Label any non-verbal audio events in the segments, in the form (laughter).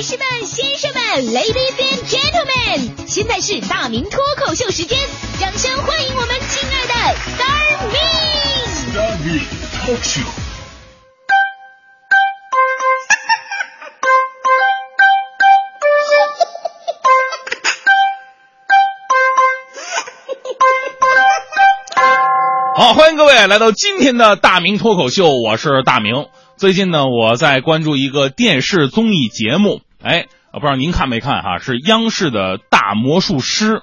女士们、先生们，Ladies and Gentlemen，现在是大明脱口秀时间，掌声欢迎我们亲爱的 Star Me。Star Me Talk Show。好，欢迎各位来到今天的大明脱口秀，我是大明。最近呢，我在关注一个电视综艺节目，哎，不知道您看没看哈？是央视的大魔术师，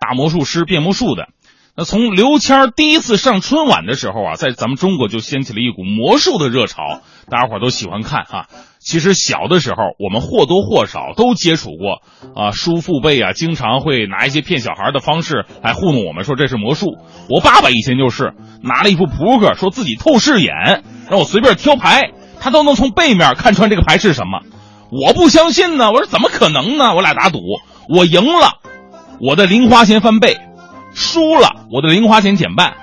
大魔术师变魔术的。那从刘谦第一次上春晚的时候啊，在咱们中国就掀起了一股魔术的热潮，大家伙儿都喜欢看哈。其实小的时候，我们或多或少都接触过啊，叔父辈啊，经常会拿一些骗小孩的方式来糊弄我们，说这是魔术。我爸爸以前就是拿了一副扑克，说自己透视眼，让我随便挑牌，他都能从背面看穿这个牌是什么。我不相信呢，我说怎么可能呢？我俩打赌，我赢了，我的零花钱翻倍；输了，我的零花钱减半。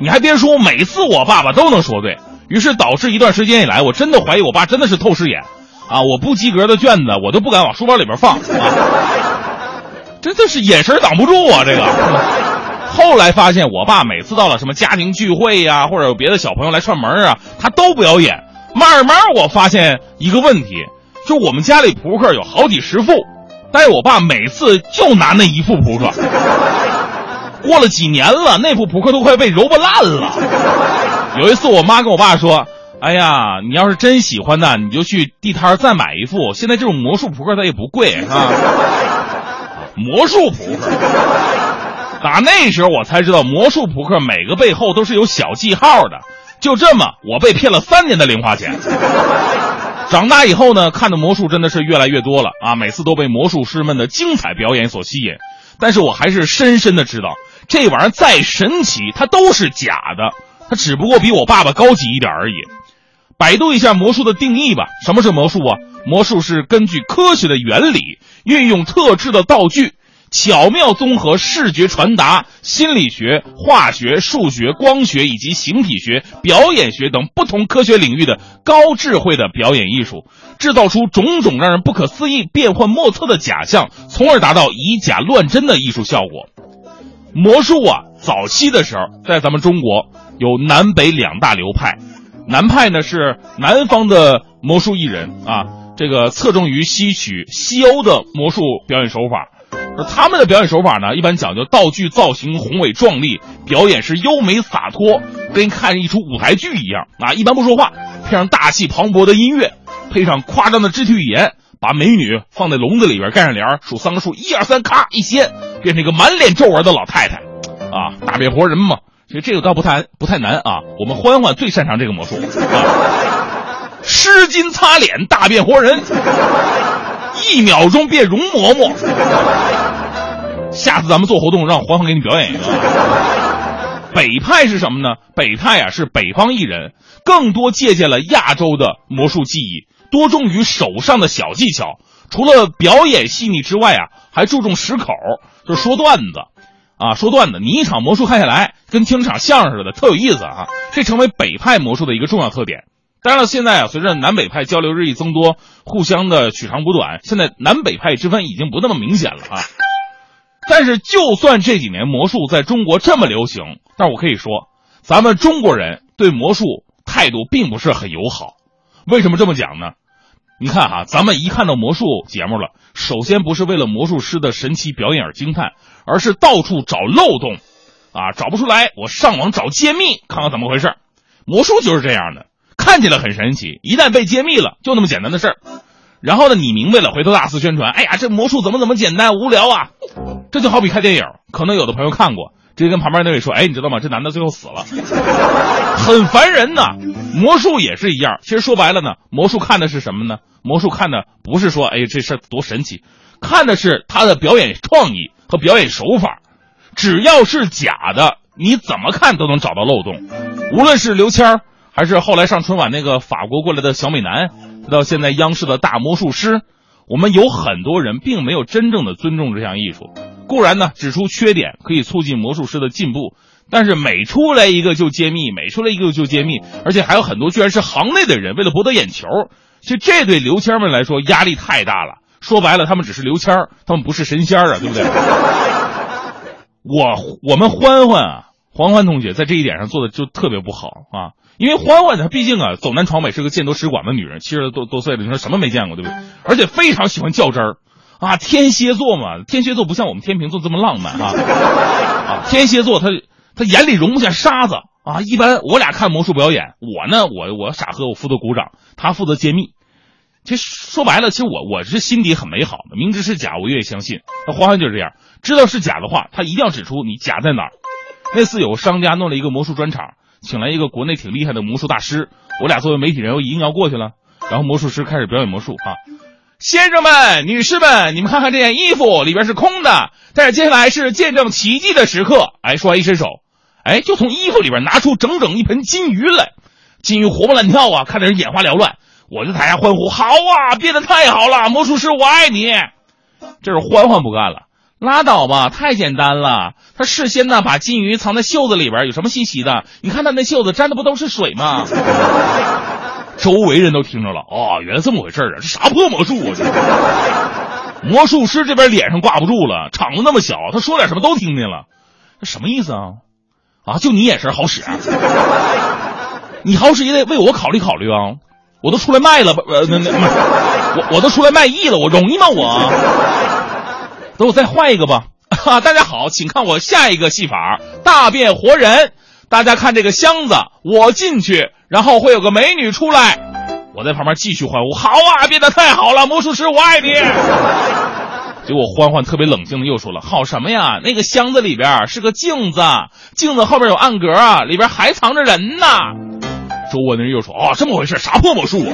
你还别说，每次我爸爸都能说对。于是导致一段时间以来，我真的怀疑我爸真的是透视眼，啊，我不及格的卷子我都不敢往书包里边放，啊，真的是眼神挡不住啊！这个，后来发现我爸每次到了什么家庭聚会呀、或者有别的小朋友来串门啊，他都不表演。慢慢我发现一个问题，就我们家里扑克有好几十副，但是我爸每次就拿那一副扑克。过了几年了，那副扑克都快被揉巴烂了。有一次，我妈跟我爸说：“哎呀，你要是真喜欢呢，你就去地摊再买一副。现在这种魔术扑克它也不贵啊。”魔术扑克，打那时候我才知道，魔术扑克每个背后都是有小记号的。就这么，我被骗了三年的零花钱。长大以后呢，看的魔术真的是越来越多了啊，每次都被魔术师们的精彩表演所吸引。但是我还是深深的知道，这玩意儿再神奇，它都是假的。它只不过比我爸爸高级一点而已。百度一下魔术的定义吧。什么是魔术啊？魔术是根据科学的原理，运用特制的道具，巧妙综合视觉传达、心理学、化学、数学、光学以及形体学、表演学等不同科学领域的高智慧的表演艺术，制造出种种让人不可思议、变幻莫测的假象，从而达到以假乱真的艺术效果。魔术啊，早期的时候在咱们中国有南北两大流派，南派呢是南方的魔术艺人啊，这个侧重于吸取西欧的魔术表演手法。而他们的表演手法呢，一般讲究道具造型宏伟壮丽，表演是优美洒脱，跟看一出舞台剧一样啊。一般不说话，配上大气磅礴的音乐，配上夸张的肢体语言，把美女放在笼子里边，盖上帘数三个数，一二三，咔一掀，变成一个满脸皱纹的老太太，啊，大变活人嘛。其实这个倒不太不太难啊，我们欢欢最擅长这个魔术，啊、湿巾擦脸大变活人。一秒钟变容嬷嬷，下次咱们做活动，让欢欢给你表演一个。(laughs) 北派是什么呢？北派啊是北方艺人，更多借鉴了亚洲的魔术技艺，多重于手上的小技巧。除了表演细腻之外啊，还注重实口，就是说段子，啊说段子。你一场魔术看下来，跟听场相声似的，特有意思啊。这成为北派魔术的一个重要特点。当然了，现在啊，随着南北派交流日益增多，互相的取长补短，现在南北派之分已经不那么明显了啊。但是，就算这几年魔术在中国这么流行，但我可以说，咱们中国人对魔术态度并不是很友好。为什么这么讲呢？你看哈，咱们一看到魔术节目了，首先不是为了魔术师的神奇表演而惊叹，而是到处找漏洞，啊，找不出来，我上网找揭秘，看看怎么回事。魔术就是这样的。看起来很神奇，一旦被揭秘了，就那么简单的事儿。然后呢，你明白了，回头大肆宣传，哎呀，这魔术怎么怎么简单无聊啊！这就好比看电影，可能有的朋友看过，直接跟旁边那位说：“哎，你知道吗？这男的最后死了，(laughs) 很烦人呐。”魔术也是一样，其实说白了呢，魔术看的是什么呢？魔术看的不是说，哎，这事儿多神奇，看的是他的表演创意和表演手法。只要是假的，你怎么看都能找到漏洞。无论是刘谦儿。还是后来上春晚那个法国过来的小美男，到现在央视的大魔术师，我们有很多人并没有真正的尊重这项艺术。固然呢，指出缺点可以促进魔术师的进步，但是每出来一个就揭秘，每出来一个就揭秘，而且还有很多居然是行内的人为了博得眼球，其实这对刘谦们来说压力太大了。说白了，他们只是刘谦，他们不是神仙啊，对不对？我我们欢欢啊，欢欢同学在这一点上做的就特别不好啊，因为欢欢她毕竟啊走南闯北是个见多识广的女人，七十多多岁了，你说什么没见过，对不对？而且非常喜欢较真儿啊，天蝎座嘛，天蝎座不像我们天秤座这么浪漫啊，(laughs) 啊，天蝎座他他眼里容不下沙子啊，一般我俩看魔术表演，我呢我我傻呵，我负责鼓掌，他负责揭秘。其实说白了，其实我我是心底很美好的，明知是假，我愿意相信。那欢欢就是这样，知道是假的话，他一定要指出你假在哪儿。那次有商家弄了一个魔术专场，请来一个国内挺厉害的魔术大师，我俩作为媒体人，我一定要过去了。然后魔术师开始表演魔术啊，先生们、女士们，你们看看这件衣服里边是空的，但是接下来是见证奇迹的时刻。哎，说完一伸手，哎，就从衣服里边拿出整整一盆金鱼来，金鱼活蹦乱跳啊，看得人眼花缭乱。我就台下欢呼：“好啊，变得太好了！魔术师，我爱你！”这是欢欢不干了，拉倒吧，太简单了。他事先呢把金鱼藏在袖子里边，有什么稀奇的？你看他那袖子沾的不都是水吗？周围人都听着了，哦，原来这么回事啊！这啥破魔术啊？这魔术师这边脸上挂不住了，场子那么小，他说点什么都听见了，这什么意思啊？啊，就你眼神好使，你好使也得为我考虑考虑啊！我都出来卖了，呃，那那，我我都出来卖艺了，我容易吗？我，等我再换一个吧。(laughs) 哈，大家好，请看我下一个戏法——大变活人。大家看这个箱子，我进去，然后会有个美女出来，我在旁边继续欢呼：好啊，变得太好了，魔术师，我爱你。(laughs) 结果欢欢特别冷静的又说了：好什么呀？那个箱子里边是个镜子，镜子后面有暗格啊，里边还藏着人呢。周围的人又说：“哦，这么回事？啥破魔术啊？”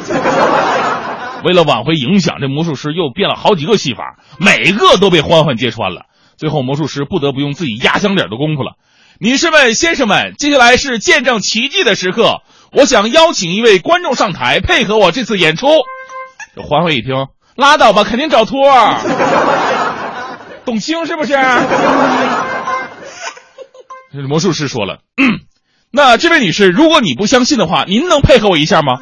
(laughs) 为了挽回影响，这魔术师又变了好几个戏法，每个都被欢欢揭穿了。最后，魔术师不得不用自己压箱底的功夫了。女士们、先生们，接下来是见证奇迹的时刻。我想邀请一位观众上台，配合我这次演出。这欢欢一听，拉倒吧，肯定找托儿。董卿是不是？(laughs) 魔术师说了。那这位女士，如果你不相信的话，您能配合我一下吗？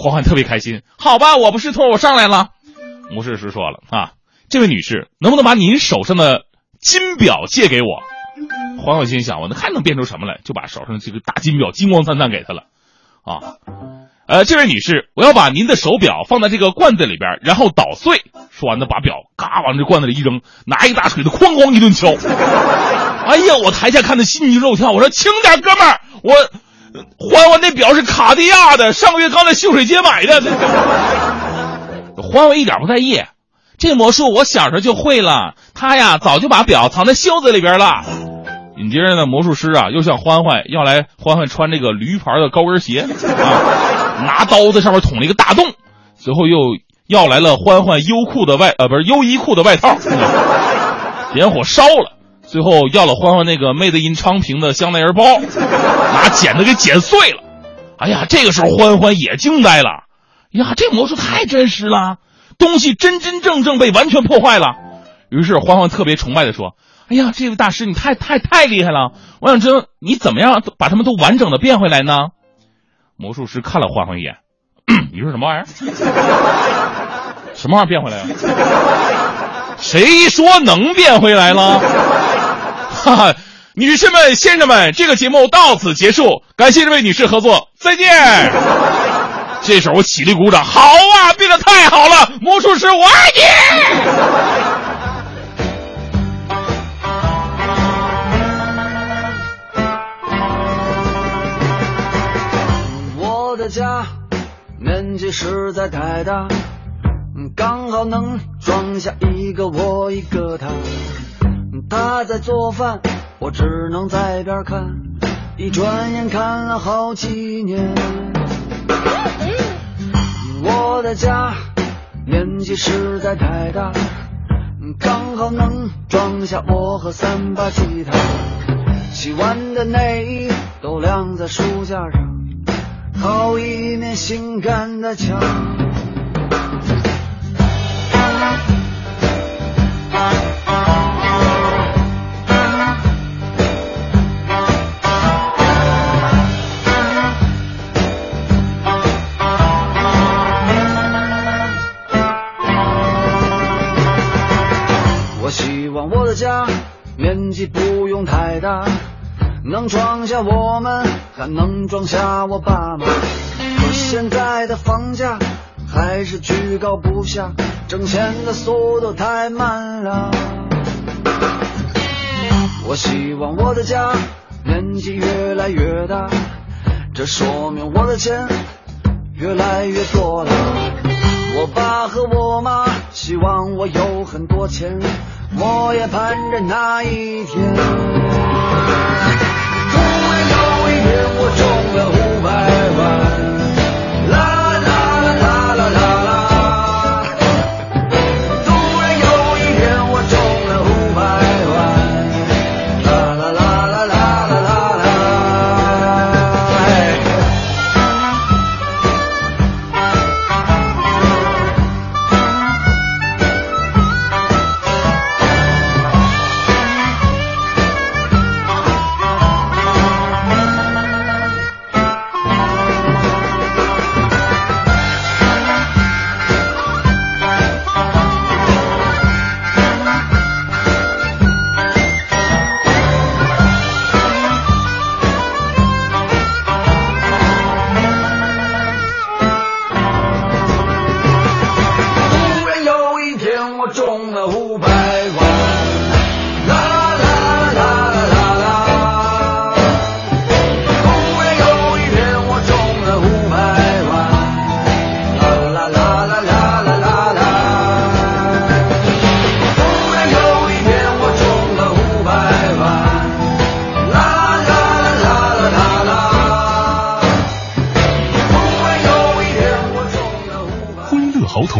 欢欢特别开心。好吧，我不是托，我上来了。魔术师说了啊，这位女士，能不能把您手上的金表借给我？欢欢心想，我那还能变出什么来？就把手上这个大金表金光灿灿给他了。啊，呃，这位女士，我要把您的手表放在这个罐子里边，然后捣碎。说完呢，把表嘎往这罐子里一扔，拿一大锤子哐哐一顿敲。哎呀，我台下看的心惊肉跳。我说轻点，哥们儿。我 (laughs) 欢欢那表是卡地亚的，上个月刚在秀水街买的。(laughs) 欢欢一点不在意，这魔术我小时候就会了。他呀，早就把表藏在袖子里边了。紧接着呢，魔术师啊又向欢欢要来欢欢穿这个驴牌的高跟鞋啊，拿刀在上面捅了一个大洞。随后又要来了欢欢优裤的外呃不是优衣库的外套，(laughs) 点火烧了。最后要了欢欢那个 Made in 昌平的香奈儿包，(laughs) 拿剪子给剪碎了。哎呀，这个时候欢欢也惊呆了。呀，这魔术太真实了，东西真真正正被完全破坏了。于是欢欢特别崇拜的说：“哎呀，这位大师你太太太厉害了！我想知道你怎么样把他们都完整的变回来呢？”魔术师看了欢欢一眼：“你说什么玩意儿？(laughs) 什么玩意儿变回来了？谁说能变回来了？”哈哈，女士们、先生们，这个节目到此结束，感谢这位女士合作，再见。(laughs) 这时候我起立鼓掌，好啊，变得太好了，魔术师我爱你。我的家面积实在太大，刚好能装下一个我一个他。他在做饭，我只能在边看。一转眼看了好几年。我的家面积实在太大，刚好能装下我和三把吉他。洗完的内衣都晾在书架上，好一面性感的墙。面积不用太大，能装下我们，还能装下我爸妈。可现在的房价还是居高不下，挣钱的速度太慢了。我希望我的家面积越来越大，这说明我的钱越来越多了。我爸和我妈希望我有很多钱，我也盼着那一天。突然有一天我中了五百万，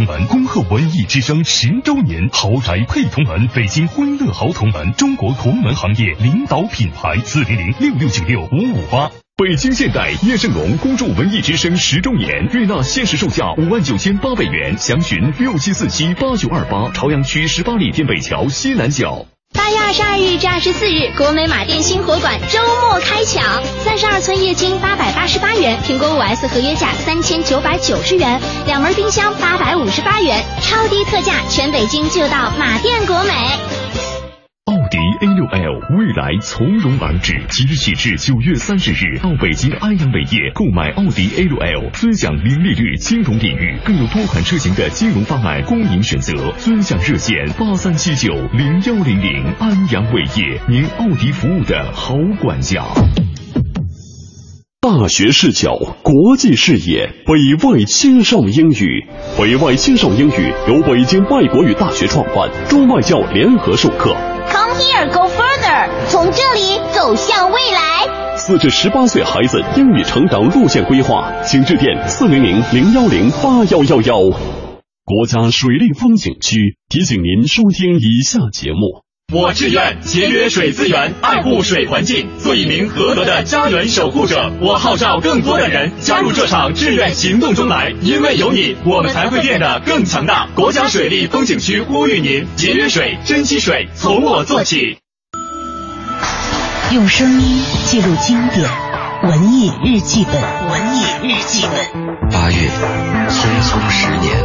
同门恭贺文艺之声十周年，豪宅配同门，北京欢乐豪同门，中国同门行业领导品牌，四零零六六九六五五八。北京现代叶盛龙恭祝文艺之声十周年，悦纳限时售价五万九千八百元，详询六七四七八九二八，朝阳区十八里店北桥西南角。八月二十二日至二十四日，国美马店新火馆周末开抢，三十二寸液晶八百八十八元，苹果五 S 合约价三千九百九十元，两门冰箱八百五十八元，超低特价，全北京就到马店国美。A 六 L 未来从容而至，即日起至九月三十日，到北京安阳伟业购买奥迪 A 六 L，尊享零利率金融领域，更有多款车型的金融方案供您选择。尊享热线八三七九零幺零零，安阳伟业，您奥迪服务的好管家。大学视角，国际视野，北外青少英语。北外青少英语由北京外国语大学创办，中外教联合授课。Come here, go further，从这里走向未来。四至十八岁孩子英语成长路线规划，请致电四零零零幺零八幺幺幺。国家水利风景区提醒您收听以下节目。我志愿节约水资源，爱护水环境，做一名合格的家园守护者。我号召更多的人加入这场志愿行动中来，因为有你，我们才会变得更强大。国家水利风景区呼吁您节约水，珍惜水，从我做起。用声音记录经典，文艺日记本，文艺日记本。八月，匆匆十年，